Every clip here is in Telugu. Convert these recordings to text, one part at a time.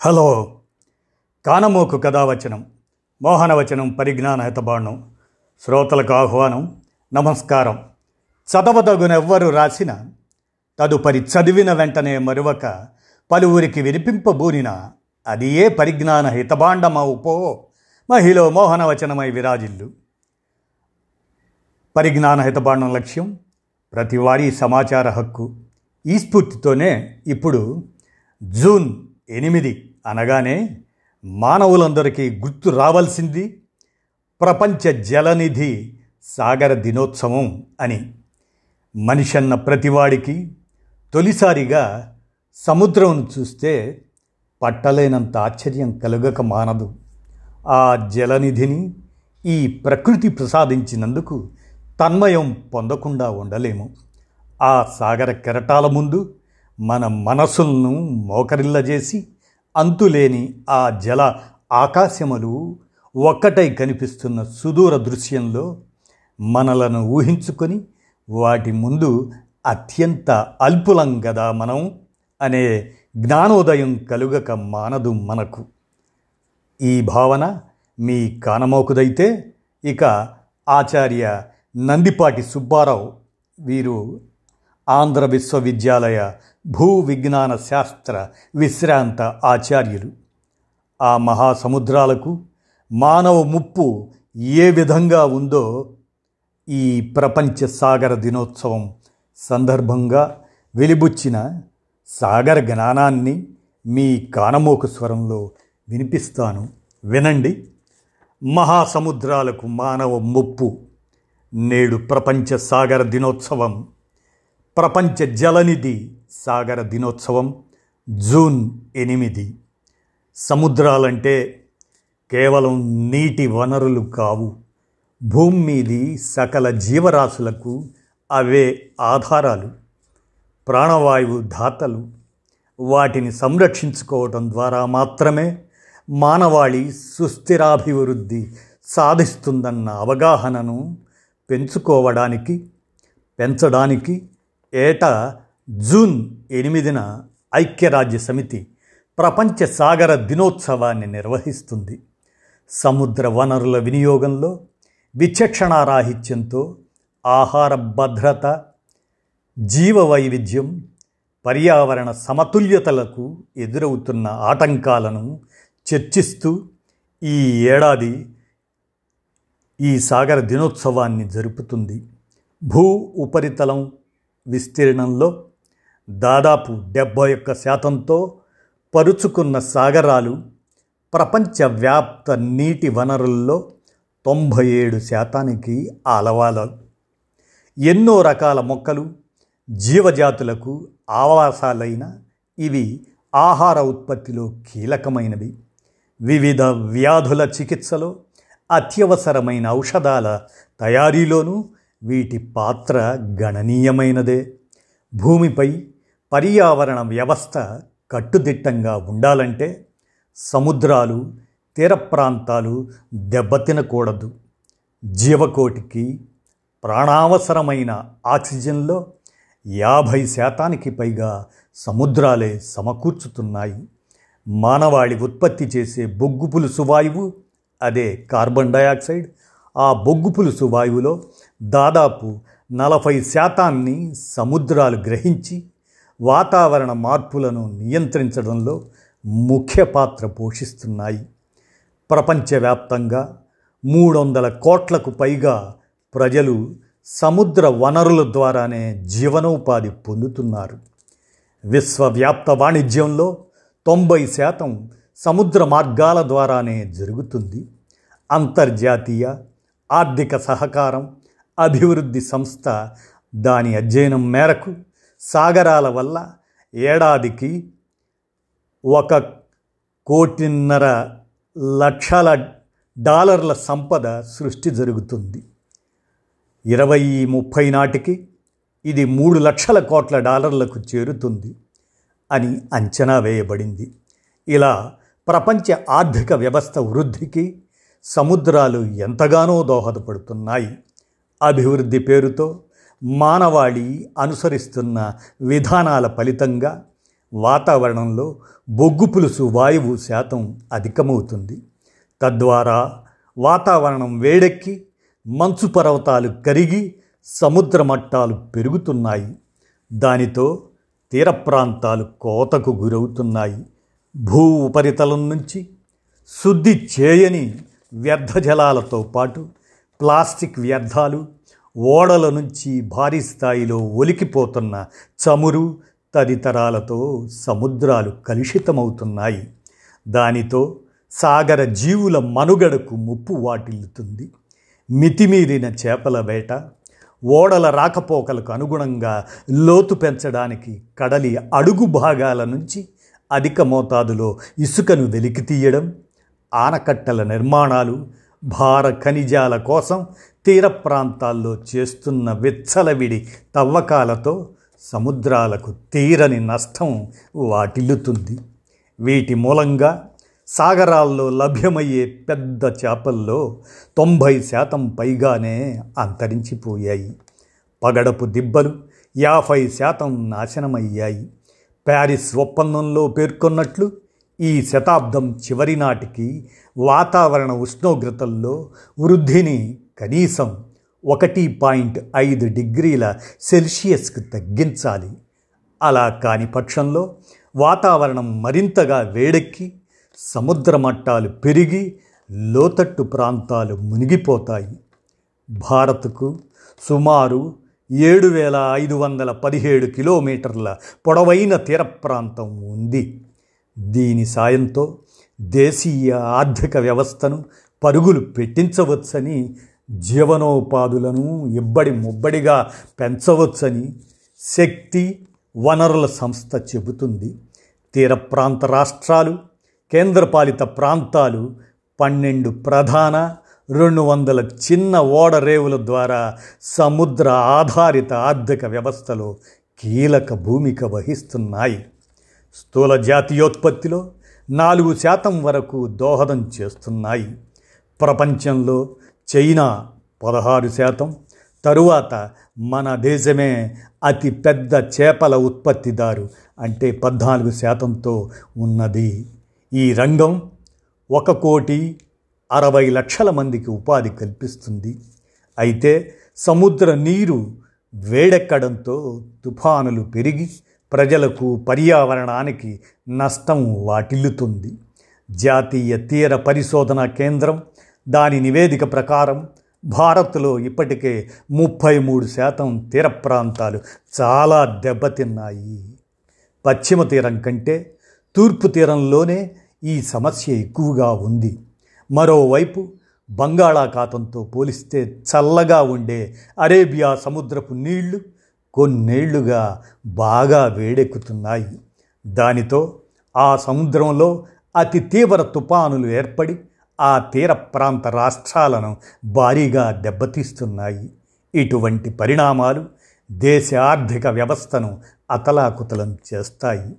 హలో. కానమోకు కథావచనం మోహనవచనం పరిజ్ఞాన హితబాండం శ్రోతలకు ఆహ్వానం నమస్కారం. చదవదగునెవ్వరు రాసిన తదుపరి చదివిన వెంటనే మరువక పలువురికి వినిపింపబూనిన అది ఏ పరిజ్ఞాన హితబాండమవుపో మహిళ మోహనవచనమై విరాజిల్లు. పరిజ్ఞాన హితబాండం లక్ష్యం ప్రతివారీ సమాచార హక్కు. ఈ స్ఫూర్తితోనే ఇప్పుడు జూన్ ఎనిమిది అనగానే మానవులందరికీ గుర్తు రావాల్సింది ప్రపంచ జలనిధి సాగర దినోత్సవం అని. మనిషన్న ప్రతివాడికి తొలిసారిగా సముద్రం చూస్తే పట్టలేనంత ఆశ్చర్యం కలుగక మానదు. ఆ జలనిధిని ఈ ప్రకృతి ప్రసాదించినందుకు తన్మయం పొందకుండా ఉండలేము. ఆ సాగర కెరటాల ముందు మన మనసులను మోకరిల్లజేసి అంతులేని ఆ జల ఆకాశములు ఒక్కటై కనిపిస్తున్న సుదూర దృశ్యంలో మనలను ఊహించుకొని వాటి ముందు అత్యంత అల్పులం గదా మనం అనే జ్ఞానోదయం కలుగక మానదు మనకు. ఈ భావన మీ కానమోకుదైతే ఇక ఆచార్య నందిపాటి సుబ్బారావు వీరు ఆంధ్ర విశ్వవిద్యాలయ భూ విజ్ఞాన శాస్త్ర విశ్రాంత ఆచార్యులు. ఆ మహాసముద్రాలకు మానవ ముప్పు ఏ విధంగా ఉందో ఈ ప్రపంచ సాగర దినోత్సవం సందర్భంగా వెలిబుచ్చిన సాగర జ్ఞానాన్ని మీ కానమోక స్వరంలో వినిపిస్తాను. వినండి. మహాసముద్రాలకు మానవ ముప్పు నేడు ప్రపంచ సాగర దినోత్సవం. ప్రపంచ జలనిధి సాగర దినోత్సవం జూన్ ఎనిమిది. సముద్రాలంటే కేవలం నీటి వనరులు కావు. భూమి మీది సకల జీవరాశులకు అవే ఆధారాలు. ప్రాణవాయువు ధాతలు వాటిని సంరక్షించుకోవటం ద్వారా మాత్రమే మానవాళి సుస్థిరాభివృద్ధి సాధిస్తుందన్న అవగాహనను పెంచుకోవడానికి పెంచడానికి ఏటా జూన్ ఎనిమిదిన ఐక్యరాజ్య సమితి ప్రపంచ సాగర దినోత్సవాన్ని నిర్వహిస్తుంది. సముద్ర వనరుల వినియోగంలో విచక్షణారాహిత్యంతో ఆహార భద్రత జీవ వైవిధ్యం పర్యావరణ సమతుల్యతలకు ఎదురవుతున్న ఆటంకాలను చర్చిస్తూ ఈ ఏడాది ఈ సాగర దినోత్సవాన్ని జరుపుతుంది. భూ ఉపరితలం విస్తీర్ణంలో దాదాపు డెబ్బై ఒక్క శాతంతో పరుచుకున్న సాగరాలు ప్రపంచవ్యాప్త నీటి వనరుల్లో తొంభై ఏడు శాతానికి ఆలవాలు ఎన్నో రకాల మొక్కలు జీవజాతులకు ఆవాసాలైన ఇవి ఆహార ఉత్పత్తిలో కీలకమైనవి. వివిధ వ్యాధుల చికిత్సలో అత్యవసరమైన ఔషధాల తయారీలోనూ వీటి పాత్ర గణనీయమైనదే. భూమిపై పర్యావరణ వ్యవస్థ కట్టుదిట్టంగా ఉండాలంటే సముద్రాలు తీర ప్రాంతాలు దెబ్బతినకూడదు. జీవకోటికి ప్రాణావసరమైన ఆక్సిజన్లో యాభై శాతానికి పైగా సముద్రాలే సమకూర్చుతున్నాయి. మానవాళి ఉత్పత్తి చేసే బొగ్గు పులుసు వాయువు అదే కార్బన్ డయాక్సైడ్ ఆ బొగ్గు పులుసు వాయువులో దాదాపు నలభై శాతాన్ని సముద్రాలు గ్రహించి వాతావరణ మార్పులను నియంత్రించడంలో ముఖ్య పాత్ర పోషిస్తున్నాయి. ప్రపంచవ్యాప్తంగా మూడు వందల కోట్లకు పైగా ప్రజలు సముద్ర వనరుల ద్వారానే జీవనోపాధి పొందుతున్నారు. విశ్వవ్యాప్త వాణిజ్యంలో తొంభై శాతం సముద్ర మార్గాల ద్వారానే జరుగుతుంది. అంతర్జాతీయ ఆర్థిక సహకారం అభివృద్ధి సంస్థ దాని అధ్యయనం మేరకు సాగరాల వల్ల ఏడాదికి ఒక కోటిన్నర లక్షల డాలర్ల సంపద సృష్టి జరుగుతుంది. ఇరవై ముప్పై నాటికి ఇది మూడు లక్షల కోట్ల డాలర్లకు చేరుతుంది అని అంచనా వేయబడింది. ఇలా ప్రపంచ ఆర్థిక వ్యవస్థ వృద్ధికి సముద్రాలు ఎంతగానో దోహదపడుతున్నాయి. అభివృద్ధి పేరుతో మానవాళి అనుసరిస్తున్న విధానాల ఫలితంగా వాతావరణంలో బొగ్గు పులుసు వాయువు శాతం అధికమవుతుంది. తద్వారా వాతావరణం వేడెక్కి మంచు పర్వతాలు కరిగి సముద్ర మట్టాలు పెరుగుతున్నాయి. దానితో తీర ప్రాంతాలు కోతకు గురవుతున్నాయి. భూ ఉపరితలం నుంచి శుద్ధి చేయని వ్యర్థ జలాలతో పాటు ప్లాస్టిక్ వ్యర్థాలు ఓడల నుంచి భారీ స్థాయిలో ఒలికిపోతున్న చమురు తదితరాలతో సముద్రాలు కలుషితమవుతున్నాయి. దానితో సాగర జీవుల మనుగడకు ముప్పు వాటిల్లుతుంది. మితిమీరిన చేపల వేట ఓడల రాకపోకలకు అనుగుణంగా లోతు పెంచడానికి కడలి అడుగు భాగాల నుంచి అధిక మోతాదులో ఇసుకను వెలికి తీయడం ఆనకట్టల నిర్మాణాలు భార ఖనిజాల కోసం తీర ప్రాంతాల్లో చేస్తున్న విచ్చలవిడి తవ్వకాలతో సముద్రాలకు తీరని నష్టం వాటిల్లుతుంది. వీటి మూలంగా సాగరాల్లో లభ్యమయ్యే పెద్ద చేపల్లో తొంభై శాతం పైగానే అంతరించిపోయాయి. పగడపు దిబ్బలు యాభై శాతం నాశనమయ్యాయి. ప్యారిస్ ఒప్పందంలో పేర్కొన్నట్లు ఈ శతాబ్దం చివరి నాటికి వాతావరణ ఉష్ణోగ్రతల్లో వృద్ధిని కనీసం ఒకటి పాయింట్ ఐదు డిగ్రీల సెల్సియస్కు తగ్గించాలి. అలా కాని పక్షంలో వాతావరణం మరింతగా వేడెక్కి సముద్ర మట్టాలు పెరిగి లోతట్టు ప్రాంతాలు మునిగిపోతాయి. భారత్కు సుమారు ఏడు వేల ఐదు వందల పదిహేడు కిలోమీటర్ల పొడవైన తీర ప్రాంతం ఉంది. దీని సాయంతో దేశీయ ఆర్థిక వ్యవస్థను పరుగులు పెట్టించవచ్చని జీవనోపాధులను ఇబ్బడి ముబ్బడిగా పెంచవచ్చని శక్తి వనరుల సంస్థ చెబుతుంది. తీర ప్రాంత రాష్ట్రాలు కేంద్రపాలిత ప్రాంతాలు పన్నెండు ప్రధాన రెండు వందల చిన్న ఓడరేవుల ద్వారా సముద్ర ఆధారిత ఆర్థిక వ్యవస్థలో కీలక భూమిక వహిస్తున్నాయి. స్థూల జాతీయోత్పత్తిలో నాలుగు శాతం వరకు దోహదం చేస్తున్నాయి. ప్రపంచంలో చైనా పదహారు శాతం తరువాత మన దేశమే అతి పెద్ద చేపల ఉత్పత్తిదారు అంటే పద్నాలుగు శాతంతో ఉన్నది. ఈ రంగం ఒక కోటి అరవై లక్షల మందికి ఉపాధి కల్పిస్తుంది. అయితే సముద్ర నీరు వేడెక్కడంతో తుఫానులు పెరిగి ప్రజలకు పర్యావరణానికి నష్టం వాటిల్లుతుంది. జాతీయ తీర పరిశోధన కేంద్రం దాని నివేదిక ప్రకారం భారత్లో ఇప్పటికే ముప్పై మూడు శాతం తీర ప్రాంతాలు చాలా దెబ్బతిన్నాయి. పశ్చిమ తీరం కంటే తూర్పు తీరంలోనే ఈ సమస్య ఎక్కువగా ఉంది. మరోవైపు బంగాళాఖాతంతో పోలిస్తే చల్లగా ఉండే అరేబియా సముద్రపు నీళ్ళు కొన్నేళ్ళుగా బాగా వేడెక్కుతున్నాయి. దానితో ఆ సముద్రంలో అతి తీవ్ర తుపానులు ఏర్పడి ఆ తీర ప్రాంత రాష్ట్రాలను భారీగా దెబ్బతీస్తున్నాయి. ఇటువంటి పరిణామాలు దేశ ఆర్థిక వ్యవస్థను అతలాకుతలం చేస్తాయి.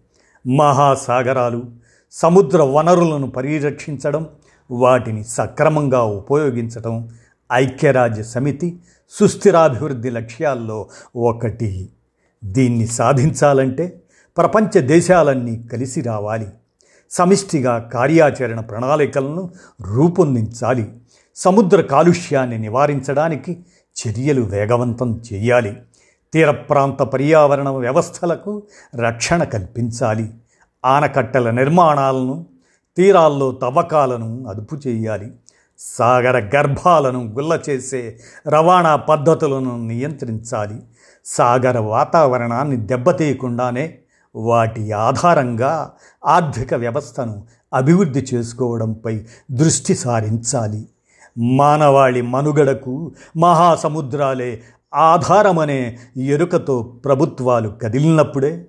మహాసాగరాలు సముద్ర వనరులను పరిరక్షించడం వాటిని సక్రమంగా ఉపయోగించడం ఐక్యరాజ్య సమితి సుస్థిరాభివృద్ధి లక్ష్యాల్లో ఒకటి. దీన్ని సాధించాలంటే ప్రపంచ దేశాలన్నీ కలిసి రావాలి. సమిష్టిగా కార్యాచరణ ప్రణాళికలను రూపొందించాలి. సముద్ర కాలుష్యాన్ని నివారించడానికి చర్యలు వేగవంతం చేయాలి. తీర ప్రాంత పర్యావరణ వ్యవస్థలకు రక్షణ కల్పించాలి. ఆనకట్టల నిర్మాణాలను తీరాల్లో తవ్వకాలను అదుపు చేయాలి. సాగర గర్భాలను గుల్ల చేసే రవాణా పద్ధతులను నియంత్రించాలి. సాగర వాతావరణాన్ని దెబ్బతీయకుండానే వాటి ఆధారంగా ఆర్థిక వ్యవస్థను అభివృద్ధి చేసుకోవడంపై దృష్టి సారించాలి. మానవాళి మనుగడకు మహాసముద్రాలే ఆధారమనే ఎరుకతో ప్రభుత్వాలు కదిలినప్పుడే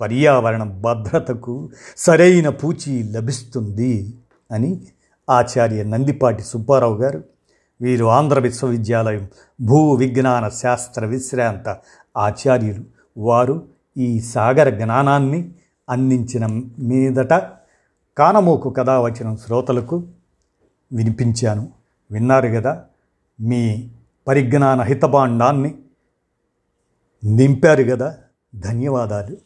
పర్యావరణ భద్రతకు సరైన పూచి లభిస్తుంది అని ఆచార్య నందిపాటి సుబ్బారావు గారు వీరు ఆంధ్ర విశ్వవిద్యాలయం భూ విజ్ఞాన శాస్త్ర విశ్రాంత ఆచార్యులు. వారు ఈ సాగర జ్ఞానాన్ని అందించిన మీదట కానమోకు కథ వచ్చిన శ్రోతలకు వినిపించాను. విన్నారు కదా మీ పరిజ్ఞాన హితభాండాన్ని నింపారు కదా ధన్యవాదాలు.